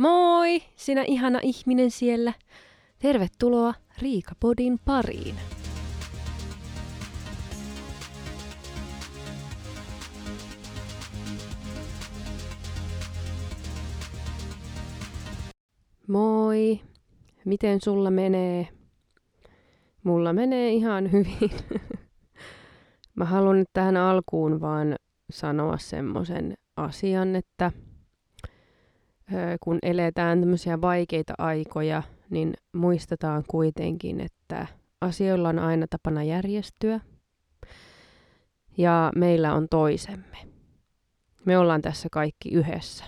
Moi, sinä ihana ihminen siellä. Tervetuloa Riikapodin pariin. Moi, miten sulla menee? Mulla menee ihan hyvin. Mä haluan nyt tähän alkuun vaan sanoa semmoisen asian, että kun eletään tämmöisiä vaikeita aikoja, niin muistetaan kuitenkin, että asioilla on aina tapana järjestyä ja meillä on toisemme. Me ollaan tässä kaikki yhdessä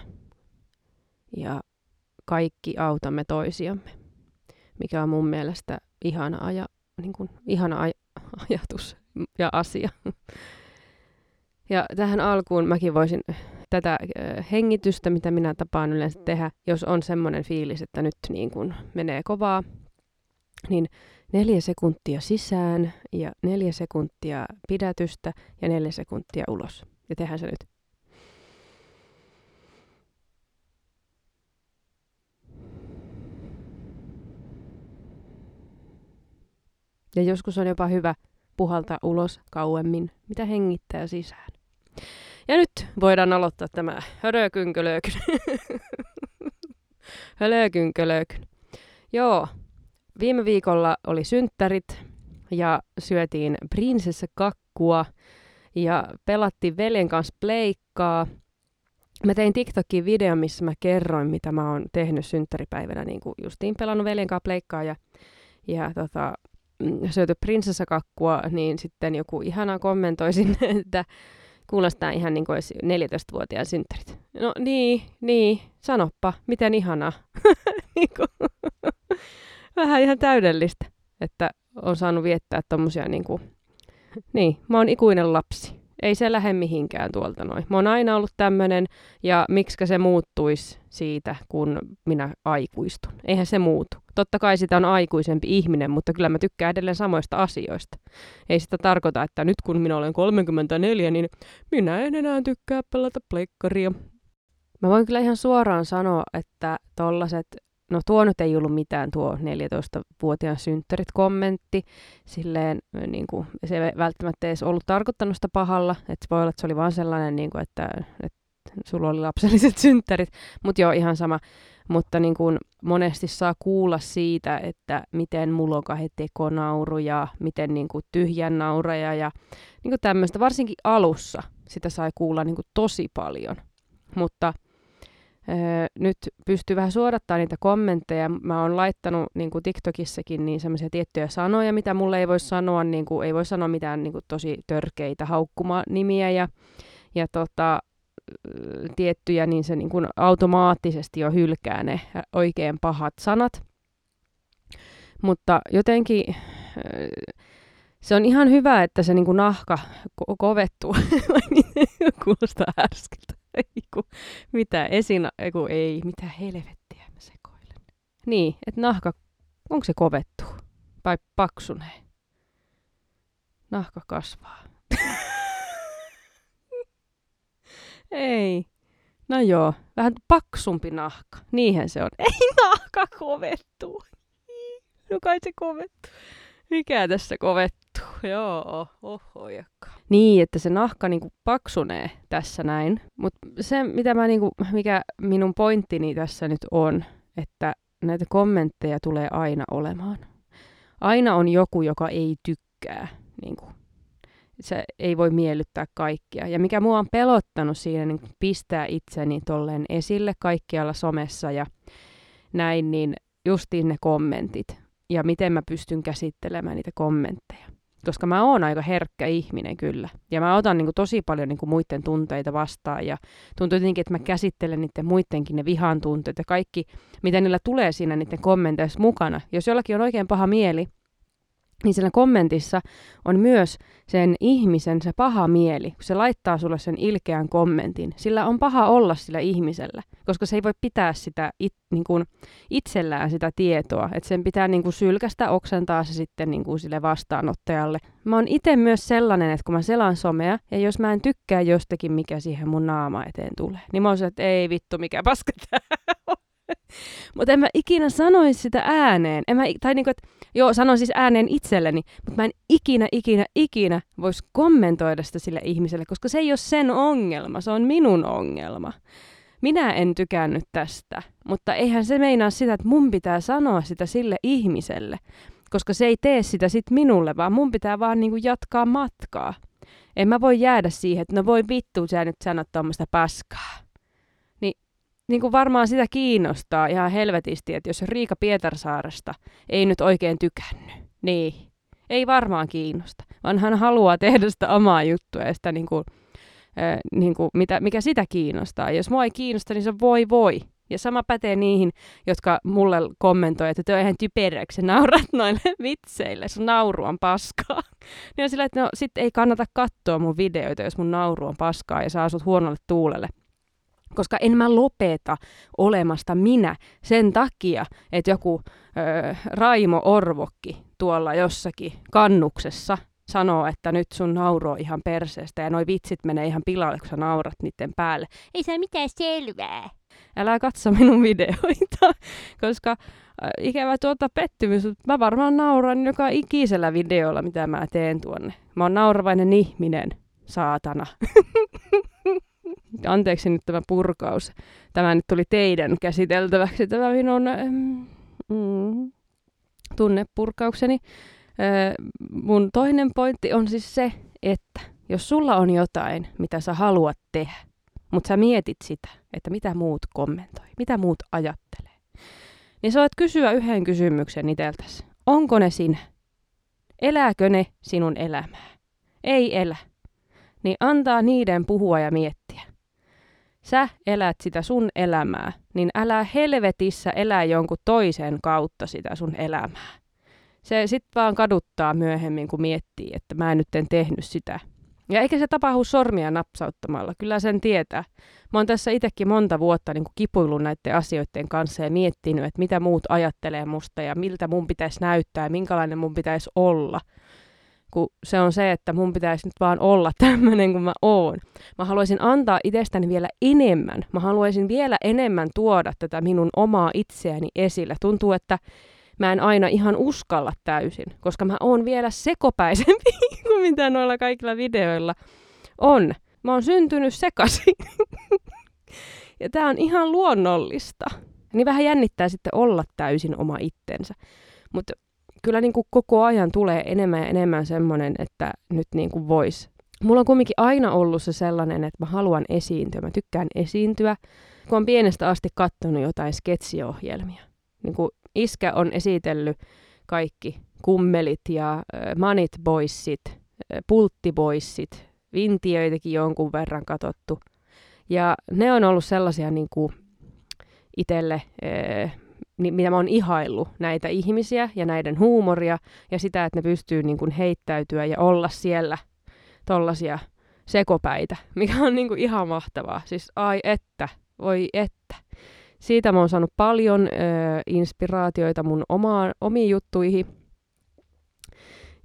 ja kaikki autamme toisiamme, mikä on mun mielestä ihana, aja, niin kuin, ihana aj- ajatus ja asia. Ja tähän alkuun mäkin voisin tätä hengitystä, mitä minä tapaan yleensä tehdä, jos on semmoinen fiilis, että nyt niin kuin menee kovaa, niin neljä sekuntia sisään ja neljä sekuntia pidätystä ja neljä sekuntia ulos. Ja tehdään se nyt. Ja joskus on jopa hyvä puhaltaa ulos kauemmin, mitä hengittää sisään. Ja nyt voidaan aloittaa tämä hölökynkölökyn. hölökynkölökyn. Joo, viime viikolla oli synttärit ja syötiin prinsessakakkua ja pelattiin veljen kanssa pleikkaa. Mä tein TikTokin video, missä mä kerroin, mitä mä oon tehnyt synttäripäivänä, niin kuin justiin pelannut veljen kanssa pleikkaa ja, ja tota, mm, syöty prinsessakakkua, niin sitten joku ihana kommentoi sinne, että Kuulostaa ihan niin kuin olisi 14-vuotiaan synttärit. No niin, niin, sanoppa, miten ihanaa. niin kuin, vähän ihan täydellistä, että on saanut viettää tommosia niin kuin, niin, mä oon ikuinen lapsi. Ei se lähde mihinkään tuolta noin. Mä oon aina ollut tämmönen, ja miksi se muuttuisi siitä, kun minä aikuistun. Eihän se muutu. Totta kai sitä on aikuisempi ihminen, mutta kyllä mä tykkään edelleen samoista asioista. Ei sitä tarkoita, että nyt kun minä olen 34, niin minä en enää tykkää pelata pleikkaria. Mä voin kyllä ihan suoraan sanoa, että tollaset, no tuo nyt ei ollut mitään tuo 14-vuotiaan synttärit kommentti, silleen niin kuin, se ei välttämättä edes ollut tarkoittanut sitä pahalla, että voi olla, että se oli vaan sellainen, niin kuin, että, että sulla oli lapselliset synttärit, mutta joo, ihan sama mutta niin kuin monesti saa kuulla siitä, että miten mulla on kahden tekonauru ja miten niin kuin tyhjän naureja ja niin kuin tämmöistä. Varsinkin alussa sitä sai kuulla niin kuin tosi paljon, mutta öö, nyt pystyy vähän suodattaa niitä kommentteja. Mä oon laittanut niin kuin TikTokissakin niin semmoisia tiettyjä sanoja, mitä mulle ei voi sanoa, niin kuin, ei voi sanoa mitään niin kuin tosi törkeitä haukkumanimiä ja, ja tota, tiettyjä, niin se niin kuin automaattisesti jo hylkää ne oikein pahat sanat. Mutta jotenkin se on ihan hyvä, että se niin kuin nahka ko- kovettuu. Kuulostaa härskiltä. mitä esina, eiku, ei, mitä helvettiä mä sekoilen. Niin, että nahka, onko se kovettu vai paksunee? Nahka kasvaa. Ei. No joo, vähän paksumpi nahka. Niinhän se on. Ei nahka kovettuu. No kai se kovettuu. Mikä tässä kovettuu? Joo, oho jakka. Niin, että se nahka niinku paksunee tässä näin. Mutta se, mitä mä niinku, mikä minun pointtini tässä nyt on, että näitä kommentteja tulee aina olemaan. Aina on joku, joka ei tykkää niinku, se ei voi miellyttää kaikkia. Ja mikä mua on pelottanut siinä, niin pistää itseni tolleen esille kaikkialla somessa ja näin, niin justiin ne kommentit ja miten mä pystyn käsittelemään niitä kommentteja. Koska mä oon aika herkkä ihminen kyllä. Ja mä otan niin kuin, tosi paljon niin kuin, muiden tunteita vastaan. Ja tuntuu jotenkin, että mä käsittelen niiden muidenkin ne vihan tunteet ja kaikki, mitä niillä tulee siinä niiden kommenteissa mukana. Jos jollakin on oikein paha mieli, niin siinä kommentissa on myös sen ihmisen se paha mieli, kun se laittaa sulle sen ilkeän kommentin. Sillä on paha olla sillä ihmisellä, koska se ei voi pitää sitä it, niin kuin itsellään sitä tietoa. Että sen pitää niin kuin sylkästä, oksentaa se sitten niin kuin sille vastaanottajalle. Mä oon itse myös sellainen, että kun mä selaan somea, ja jos mä en tykkää jostakin, mikä siihen mun naama eteen tulee, niin mä oon se, että ei vittu, mikä paska tää Mutta en mä ikinä sanoisi sitä ääneen. En mä, tai niinku, että joo, sanon siis ääneen itselleni, mutta mä en ikinä, ikinä, ikinä voisi kommentoida sitä sille ihmiselle, koska se ei ole sen ongelma, se on minun ongelma. Minä en tykännyt tästä, mutta eihän se meinaa sitä, että mun pitää sanoa sitä sille ihmiselle, koska se ei tee sitä sit minulle, vaan mun pitää vaan niinku jatkaa matkaa. En mä voi jäädä siihen, että no voi vittu, sä nyt sanot tuommoista paskaa. Niin, kuin varmaan sitä kiinnostaa ihan helvetisti, että jos Riika Pietarsaaresta ei nyt oikein tykännyt, niin ei varmaan kiinnosta, vaan hän haluaa tehdä sitä omaa juttua ja sitä niin kuin, äh, niin kuin, mitä, mikä sitä kiinnostaa. Ja jos mua ei kiinnosta, niin se voi voi. Ja sama pätee niihin, jotka mulle kommentoi, että te on ihan typeräksi, naurat noille vitseille, sun nauru on paskaa. niin on sillä, että no sit ei kannata katsoa mun videoita, jos mun nauru on paskaa ja saa sut huonolle tuulelle. Koska en mä lopeta olemasta minä sen takia, että joku ö, Raimo Orvokki tuolla jossakin kannuksessa sanoo, että nyt sun nauru on ihan perseestä ja noi vitsit menee ihan pilalle, kun sä naurat niiden päälle. Ei se mitään selvää älä katso minun videoita, koska äh, ikävä tuota pettymys, mä varmaan nauran joka ikisellä videolla, mitä mä teen tuonne. Mä oon nauravainen ihminen, saatana. Anteeksi nyt tämä purkaus. Tämä nyt tuli teidän käsiteltäväksi, tämä minun mm, tunnepurkaukseni. Äh, mun toinen pointti on siis se, että jos sulla on jotain, mitä sä haluat tehdä, mutta sä mietit sitä, että mitä muut kommentoi, mitä muut ajattelee. Niin sä voit kysyä yhden kysymyksen iteltäsi. Onko ne sinä? Elääkö ne sinun elämää? Ei elä. Niin antaa niiden puhua ja miettiä. Sä elät sitä sun elämää, niin älä helvetissä elää jonkun toisen kautta sitä sun elämää. Se sit vaan kaduttaa myöhemmin, kun miettii, että mä en nyt en tehnyt sitä, ja eikä se tapahdu sormia napsauttamalla, kyllä sen tietää. Mä oon tässä itsekin monta vuotta niin kipuillut näiden asioiden kanssa ja miettinyt, että mitä muut ajattelee musta ja miltä mun pitäisi näyttää ja minkälainen mun pitäisi olla. Kun se on se, että mun pitäisi nyt vaan olla tämmöinen kuin mä oon. Mä haluaisin antaa itsestäni vielä enemmän. Mä haluaisin vielä enemmän tuoda tätä minun omaa itseäni esille. Tuntuu, että mä en aina ihan uskalla täysin, koska mä oon vielä sekopäisempi kuin mitä noilla kaikilla videoilla on. Mä oon syntynyt sekaisin. ja tää on ihan luonnollista. Niin vähän jännittää sitten olla täysin oma itsensä. Mutta kyllä niin kuin koko ajan tulee enemmän ja enemmän semmoinen, että nyt niin kuin vois. Mulla on kumminkin aina ollut se sellainen, että mä haluan esiintyä. Mä tykkään esiintyä, kun on pienestä asti katsonut jotain sketsiohjelmia. Niin kuin iskä on esitellyt kaikki kummelit ja manit boyssit, äh, pulttiboyssit, vintiöitäkin jonkun verran katottu. Ja ne on ollut sellaisia niin kuin itselle, mitä mä oon ihaillut, näitä ihmisiä ja näiden huumoria ja sitä, että ne pystyy niin kuin heittäytyä ja olla siellä tollasia sekopäitä, mikä on niin kuin ihan mahtavaa. Siis ai että, voi että siitä mä oon saanut paljon ö, inspiraatioita mun omaan, omiin juttuihin.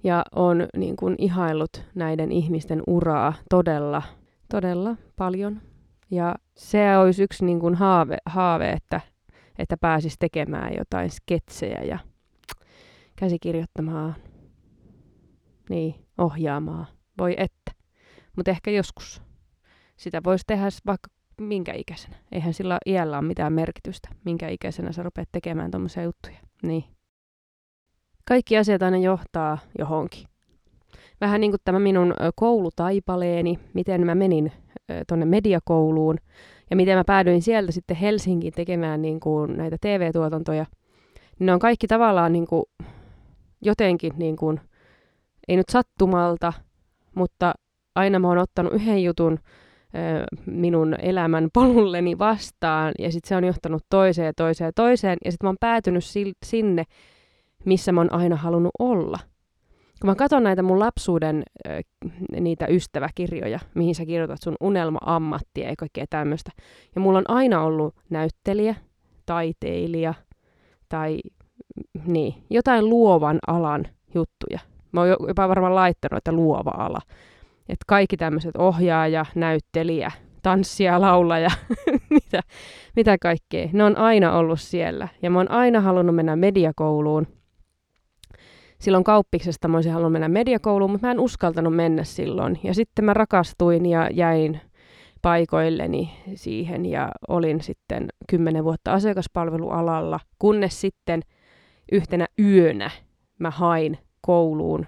Ja on niin kun, ihaillut näiden ihmisten uraa todella, todella paljon. Ja se olisi yksi niin kun, haave, haave, että, että pääsis tekemään jotain sketsejä ja käsikirjoittamaan, niin, ohjaamaan. Voi että. Mutta ehkä joskus. Sitä voisi tehdä vaikka minkä ikäisenä. Eihän sillä iällä ole mitään merkitystä, minkä ikäisenä sä rupeat tekemään tuommoisia juttuja. Niin. Kaikki asiat aina johtaa johonkin. Vähän niin kuin tämä minun koulutaipaleeni, miten mä menin tuonne mediakouluun ja miten mä päädyin sieltä sitten Helsinkiin tekemään niin kuin näitä TV-tuotantoja. Ne on kaikki tavallaan niin kuin jotenkin, niin kuin, ei nyt sattumalta, mutta aina mä oon ottanut yhden jutun minun elämän polulleni vastaan, ja sitten se on johtanut toiseen toiseen toiseen, ja sitten mä oon päätynyt sinne, missä mä oon aina halunnut olla. Kun mä katson näitä mun lapsuuden niitä ystäväkirjoja, mihin sä kirjoitat sun unelma-ammattia ja kaikkea tämmöistä, ja mulla on aina ollut näyttelijä, taiteilija tai niin, jotain luovan alan juttuja. Mä oon jopa varmaan laittanut, että luova ala. Että kaikki tämmöiset ohjaaja, näyttelijä, tanssia, laulaa ja mitä, mitä kaikkea. Ne on aina ollut siellä. Ja mä oon aina halunnut mennä mediakouluun. Silloin kauppiksesta mä olisin halunnut mennä mediakouluun, mutta mä en uskaltanut mennä silloin. Ja sitten mä rakastuin ja jäin paikoilleni siihen ja olin sitten kymmenen vuotta asiakaspalvelualalla, kunnes sitten yhtenä yönä mä hain kouluun,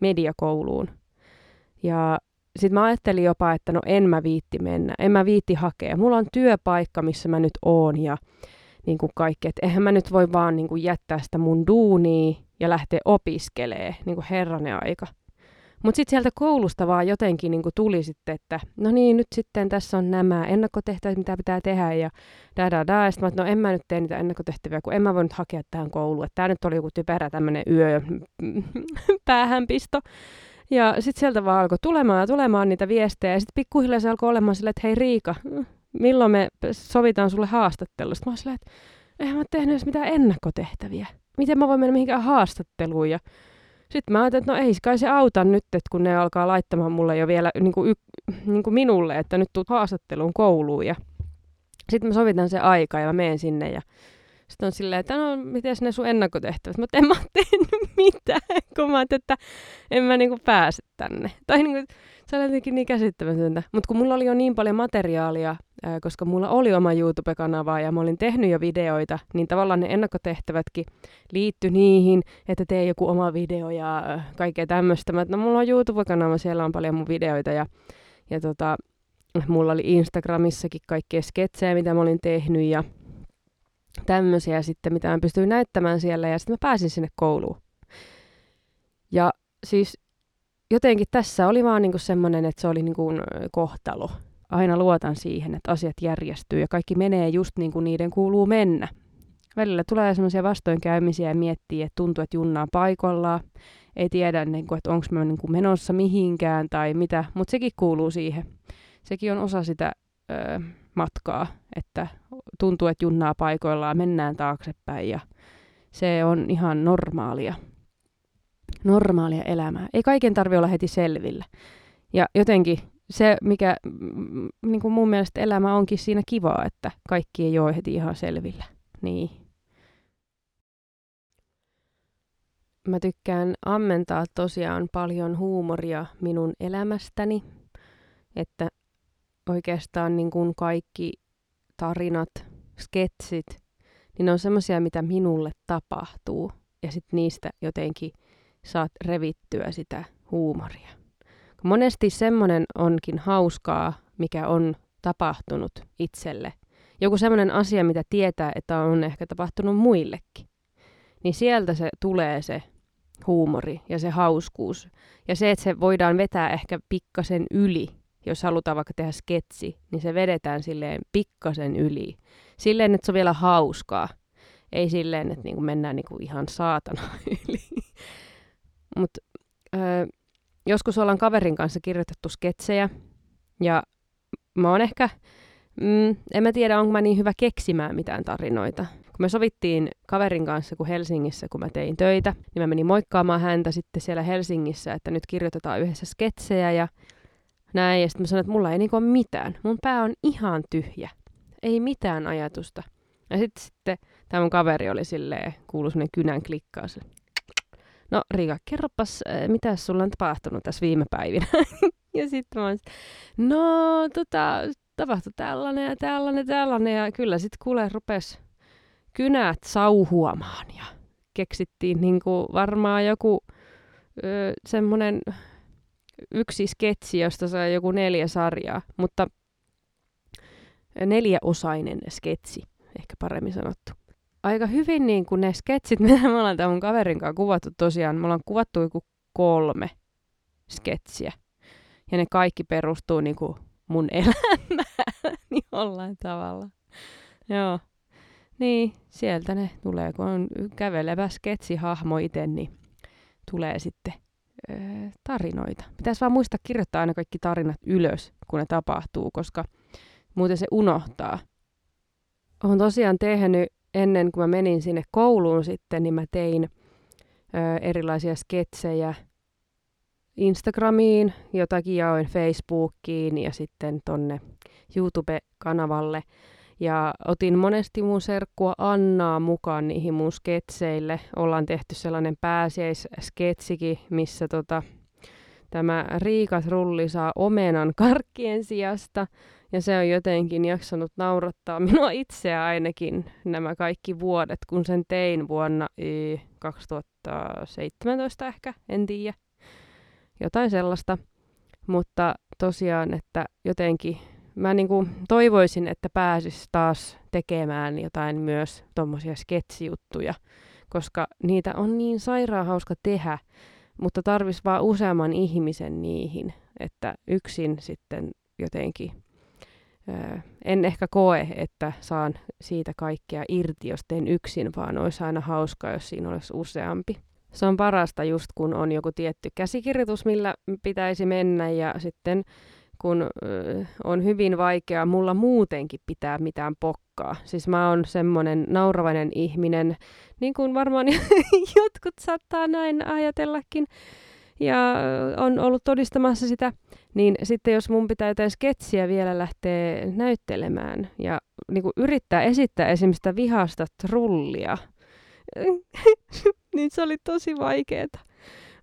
mediakouluun. Ja sitten mä ajattelin jopa, että no en mä viitti mennä, en mä viitti hakea. Mulla on työpaikka, missä mä nyt oon ja niin kuin kaikki, että eihän mä nyt voi vaan niin kuin jättää sitä mun duunia ja lähteä opiskelee niin kuin herranen aika. Mutta sitten sieltä koulusta vaan jotenkin niin tuli sitten, että no niin, nyt sitten tässä on nämä ennakkotehtävät, mitä pitää tehdä ja da da da. Ja sitten no en mä nyt tee niitä ennakkotehtäviä, kun en mä voi nyt hakea tähän kouluun. Tämä nyt oli joku typerä tämmöinen yö päähänpisto. Ja sitten sieltä vaan alkoi tulemaan ja tulemaan niitä viestejä. Ja sitten pikkuhiljaa se alkoi olemaan silleen, että hei Riika, milloin me sovitaan sulle haastattelusta? Mä oon että eihän mä tehnyt edes mitään ennakkotehtäviä. Miten mä voin mennä mihinkään haastatteluun? Ja sitten mä ajattelin, että no ei kai se auta nyt, että kun ne alkaa laittamaan mulle jo vielä niin kuin, y, niin kuin minulle, että nyt tuut haastatteluun kouluun. Ja sitten mä sovitan se aika ja mä menen sinne ja sitten on silleen, että no, miten ne sun ennakkotehtävät? Mutta en mä tehnyt mitään, kun mä että en mä niinku pääse tänne. Tai niinku, se oli jotenkin niin käsittämätöntä. Mutta kun mulla oli jo niin paljon materiaalia, ää, koska mulla oli oma YouTube-kanava ja mä olin tehnyt jo videoita, niin tavallaan ne ennakkotehtävätkin liittyi niihin, että tee joku oma video ja äh, kaikkea tämmöistä. No mulla on YouTube-kanava, siellä on paljon mun videoita ja, ja tota, mulla oli Instagramissakin kaikkea sketsejä, mitä mä olin tehnyt ja tämmöisiä sitten, mitä mä pystyin näyttämään siellä ja sitten mä pääsin sinne kouluun. Ja siis jotenkin tässä oli vaan niinku semmoinen, että se oli niinku kohtalo. Aina luotan siihen, että asiat järjestyy ja kaikki menee just niin kuin niiden kuuluu mennä. Välillä tulee semmoisia vastoinkäymisiä ja miettii, että tuntuu, että junnaa paikallaan. Ei tiedä, niin kuin, että onko mä niin menossa mihinkään tai mitä, mutta sekin kuuluu siihen. Sekin on osa sitä ö, matkaa, että tuntuu, että junnaa paikoillaan, mennään taaksepäin ja se on ihan normaalia. Normaalia elämää. Ei kaiken tarvi olla heti selvillä. Ja jotenkin se, mikä niin kuin mun mielestä elämä onkin siinä kivaa, että kaikki ei ole heti ihan selvillä. Niin. Mä tykkään ammentaa tosiaan paljon huumoria minun elämästäni, että oikeastaan niin kuin kaikki tarinat, sketsit, niin ne on semmoisia, mitä minulle tapahtuu. Ja sitten niistä jotenkin saat revittyä sitä huumoria. Monesti semmoinen onkin hauskaa, mikä on tapahtunut itselle. Joku semmoinen asia, mitä tietää, että on ehkä tapahtunut muillekin. Niin sieltä se tulee se huumori ja se hauskuus. Ja se, että se voidaan vetää ehkä pikkasen yli jos halutaan vaikka tehdä sketsi, niin se vedetään silleen pikkasen yli. Silleen, että se on vielä hauskaa. Ei silleen, että niinku mennään niinku ihan saatana yli. Mutta joskus ollaan kaverin kanssa kirjoitettu sketsejä, ja mä oon ehkä, mm, en mä tiedä, onko mä niin hyvä keksimään mitään tarinoita. Kun me sovittiin kaverin kanssa, kun Helsingissä, kun mä tein töitä, niin mä menin moikkaamaan häntä sitten siellä Helsingissä, että nyt kirjoitetaan yhdessä sketsejä, ja näin. Ja sitten mä sanoin, että mulla ei niinku ole mitään. Mun pää on ihan tyhjä. Ei mitään ajatusta. Ja sitten sitten tämä mun kaveri oli silleen, kuului semmonen kynän klikkaus. No Riika, kerropas, äh, mitä sulla on tapahtunut tässä viime päivinä? ja sitten mä olin, no tota, tapahtui tällainen ja tällainen tällainen. Ja kyllä sitten kuule rupes kynät sauhuamaan ja keksittiin niinku varmaan joku öö, semmoinen yksi sketsi, josta sai joku neljä sarjaa, mutta neljäosainen sketsi, ehkä paremmin sanottu. Aika hyvin niin kuin ne sketsit, mitä me ollaan tämän mun kaverin kanssa kuvattu tosiaan, me ollaan kuvattu joku kolme sketsiä. Ja ne kaikki perustuu niin kuin mun elämään niin jollain tavalla. Joo. Niin, sieltä ne tulee, kun on kävelevä sketsihahmo itse, niin tulee sitten tarinoita. Pitäisi vaan muistaa kirjoittaa aina kaikki tarinat ylös, kun ne tapahtuu, koska muuten se unohtaa. Olen tosiaan tehnyt ennen kuin mä menin sinne kouluun sitten, niin mä tein ö, erilaisia sketsejä Instagramiin, jotakin jaoin Facebookiin ja sitten tonne YouTube-kanavalle. Ja otin monesti mun serkkua Annaa mukaan niihin mun sketseille. Ollaan tehty sellainen pääsiäissketsikin, missä tota, tämä Riikas Rulli saa omenan karkkien sijasta. Ja se on jotenkin jaksanut naurattaa minua itseä ainakin nämä kaikki vuodet, kun sen tein vuonna 2017 ehkä, en tiedä. Jotain sellaista. Mutta tosiaan, että jotenkin mä niinku toivoisin, että pääsis taas tekemään jotain myös tuommoisia sketsijuttuja, koska niitä on niin sairaan hauska tehdä, mutta tarvis vaan useamman ihmisen niihin, että yksin sitten jotenkin en ehkä koe, että saan siitä kaikkea irti, jos teen yksin, vaan olisi aina hauskaa, jos siinä olisi useampi. Se on parasta just kun on joku tietty käsikirjoitus, millä pitäisi mennä ja sitten kun on hyvin vaikea mulla muutenkin pitää mitään pokkaa. Siis mä oon semmonen nauravainen ihminen, niin kuin varmaan jotkut saattaa näin ajatellakin, ja on ollut todistamassa sitä, niin sitten jos mun pitää jotain sketsiä vielä lähteä näyttelemään ja niin kuin yrittää esittää esimerkiksi sitä vihasta trullia, niin se oli tosi vaikeeta.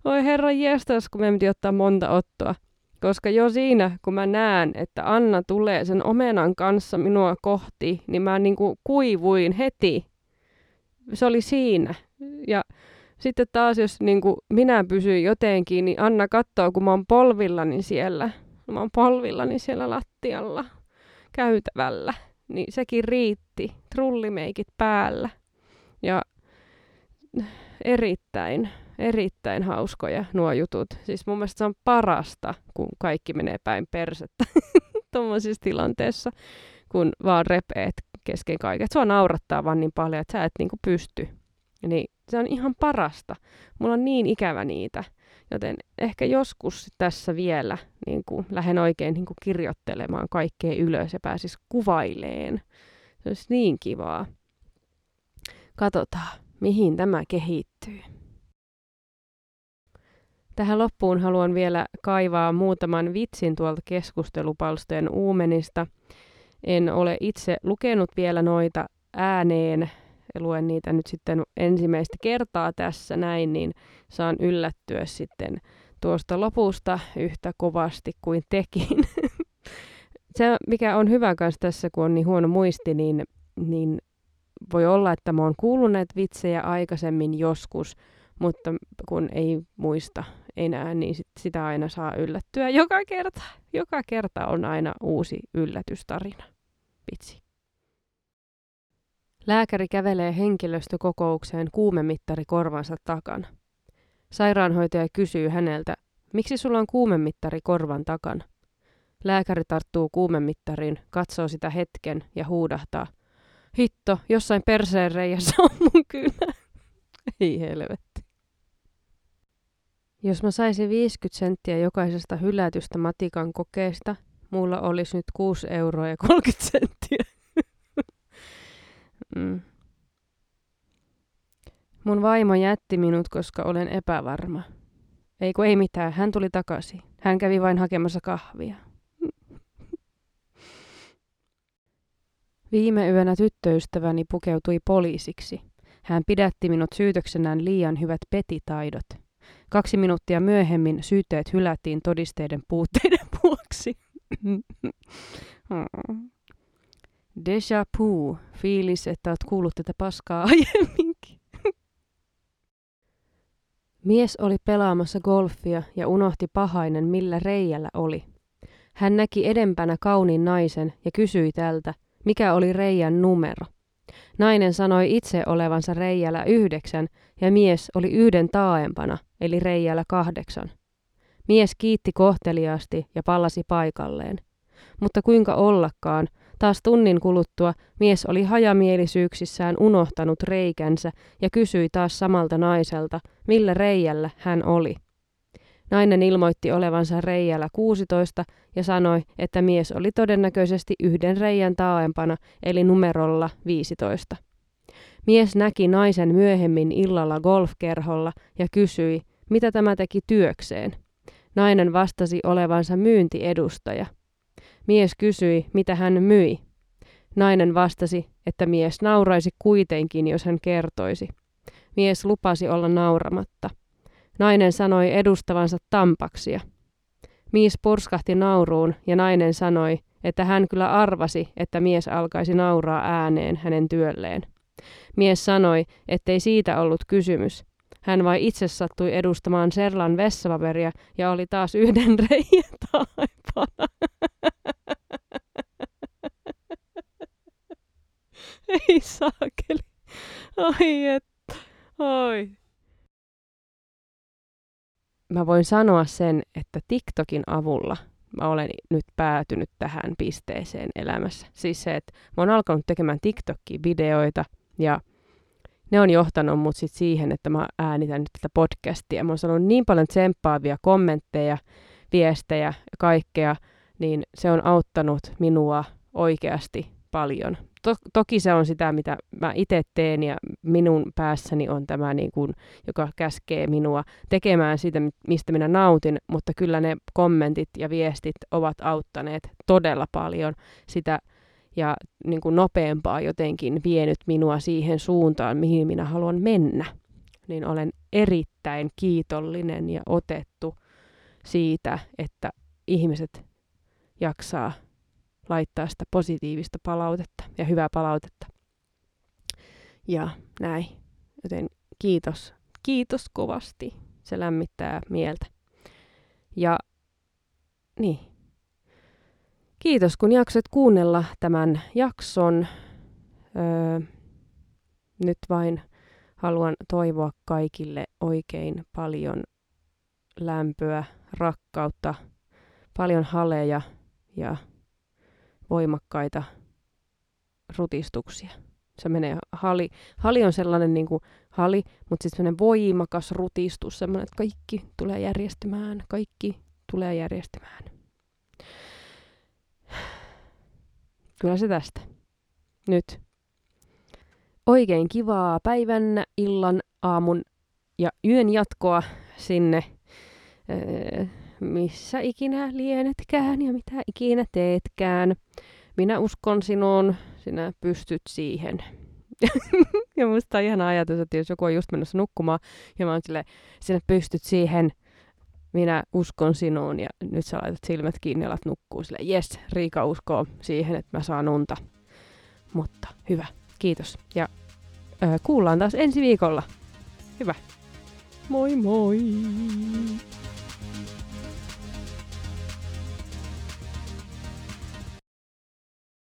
Oi herra jestas, kun me piti ottaa monta ottoa. Koska jo siinä, kun mä näen, että Anna tulee sen omenan kanssa minua kohti, niin mä niinku kuivuin heti. Se oli siinä. Ja sitten taas, jos niinku minä pysyin jotenkin, niin Anna katsoo, kun mä oon polvillani siellä. Mä oon polvillani siellä lattialla, käytävällä. Niin sekin riitti. Trullimeikit päällä. Ja erittäin erittäin hauskoja nuo jutut. Siis mun mielestä se on parasta, kun kaikki menee päin persettä tuommoisessa tilanteessa, kun vaan repeet kesken kaiken. Sua naurattaa vaan niin paljon, että sä et niinku pysty. Niin se on ihan parasta. Mulla on niin ikävä niitä. Joten ehkä joskus tässä vielä niin kuin, lähden oikein niin kuin, kirjoittelemaan kaikkea ylös ja pääsis kuvaileen. Se olisi niin kivaa. Katsotaan, mihin tämä kehittyy. Tähän loppuun haluan vielä kaivaa muutaman vitsin tuolta keskustelupalstojen uumenista. En ole itse lukenut vielä noita ääneen, luen niitä nyt sitten ensimmäistä kertaa tässä näin, niin saan yllättyä sitten tuosta lopusta yhtä kovasti kuin tekin. Se, mikä on hyvä kanssa tässä, kun on niin huono muisti, niin, niin voi olla, että mä oon kuullut näitä vitsejä aikaisemmin joskus, mutta kun ei muista enää, niin sit sitä aina saa yllättyä joka kerta. Joka kerta on aina uusi yllätystarina. Vitsi. Lääkäri kävelee henkilöstökokoukseen kuumemittari korvansa takana. Sairaanhoitaja kysyy häneltä, miksi sulla on kuumemittari korvan takana? Lääkäri tarttuu kuumemittariin, katsoo sitä hetken ja huudahtaa. Hitto, jossain perseen reijässä on mun kynä. Ei helvetti. Jos mä saisin 50 senttiä jokaisesta hylätystä matikan kokeesta, mulla olisi nyt 6 euroa ja 30 senttiä. mm. Mun vaimo jätti minut, koska olen epävarma. Ei kun ei mitään, hän tuli takaisin. Hän kävi vain hakemassa kahvia. Viime yönä tyttöystäväni pukeutui poliisiksi. Hän pidätti minut syytöksenään liian hyvät petitaidot. Kaksi minuuttia myöhemmin syytteet hylättiin todisteiden puutteiden vuoksi. Deja vu, fiilis, että olet kuullut tätä paskaa aiemminkin. Mies oli pelaamassa golfia ja unohti pahainen, millä reijällä oli. Hän näki edempänä kauniin naisen ja kysyi tältä, mikä oli reijän numero. Nainen sanoi itse olevansa reijällä yhdeksän ja mies oli yhden taaempana, eli reijällä kahdeksan. Mies kiitti kohteliaasti ja pallasi paikalleen. Mutta kuinka ollakaan, taas tunnin kuluttua mies oli hajamielisyyksissään unohtanut reikänsä ja kysyi taas samalta naiselta, millä reijällä hän oli. Nainen ilmoitti olevansa reijällä 16 ja sanoi, että mies oli todennäköisesti yhden reijän taaempana, eli numerolla 15. Mies näki naisen myöhemmin illalla golfkerholla ja kysyi, mitä tämä teki työkseen. Nainen vastasi olevansa myyntiedustaja. Mies kysyi, mitä hän myi. Nainen vastasi, että mies nauraisi kuitenkin, jos hän kertoisi. Mies lupasi olla nauramatta. Nainen sanoi edustavansa tampaksia. Mies purskahti nauruun ja nainen sanoi, että hän kyllä arvasi, että mies alkaisi nauraa ääneen hänen työlleen. Mies sanoi, ettei siitä ollut kysymys. Hän vain itse sattui edustamaan Serlan vessapaperia ja oli taas yhden reijän taipana. Ei saakeli. Ai että. Oi. Mä voin sanoa sen, että TikTokin avulla mä olen nyt päätynyt tähän pisteeseen elämässä. Siis se, että mä oon alkanut tekemään TikTokin videoita ja ne on johtanut mut sit siihen, että mä äänitän nyt tätä podcastia. Mä oon saanut niin paljon tsemppaavia kommentteja, viestejä ja kaikkea, niin se on auttanut minua oikeasti paljon. To- toki se on sitä, mitä mä itse teen ja minun päässäni on tämä, niin kuin, joka käskee minua tekemään sitä, mistä minä nautin, mutta kyllä ne kommentit ja viestit ovat auttaneet todella paljon sitä ja niin kuin nopeampaa jotenkin vienyt minua siihen suuntaan, mihin minä haluan mennä. Niin olen erittäin kiitollinen ja otettu siitä, että ihmiset jaksaa laittaa sitä positiivista palautetta ja hyvää palautetta. Ja näin. Joten kiitos. Kiitos kovasti. Se lämmittää mieltä. Ja niin. Kiitos kun jaksoit kuunnella tämän jakson. Öö, nyt vain haluan toivoa kaikille oikein paljon lämpöä, rakkautta, paljon haleja ja voimakkaita rutistuksia. Se menee hali. Hali on sellainen niin kuin hali, mutta sitten sellainen voimakas rutistus, sellainen, että kaikki tulee järjestymään, kaikki tulee järjestymään. Kyllä se tästä. Nyt. Oikein kivaa päivän, illan, aamun ja yön jatkoa sinne, öö, missä ikinä lienetkään ja mitä ikinä teetkään. Minä uskon sinuun, sinä pystyt siihen. ja musta on ihana ajatus, että jos joku on just menossa nukkumaan ja mä oon silleen, sinä pystyt siihen, minä uskon sinuun ja nyt sä laitat silmät kiinni ja alat nukkuu sille, yes, Riika uskoo siihen, että mä saan unta. Mutta hyvä, kiitos. Ja ö, kuullaan taas ensi viikolla. Hyvä. Moi moi!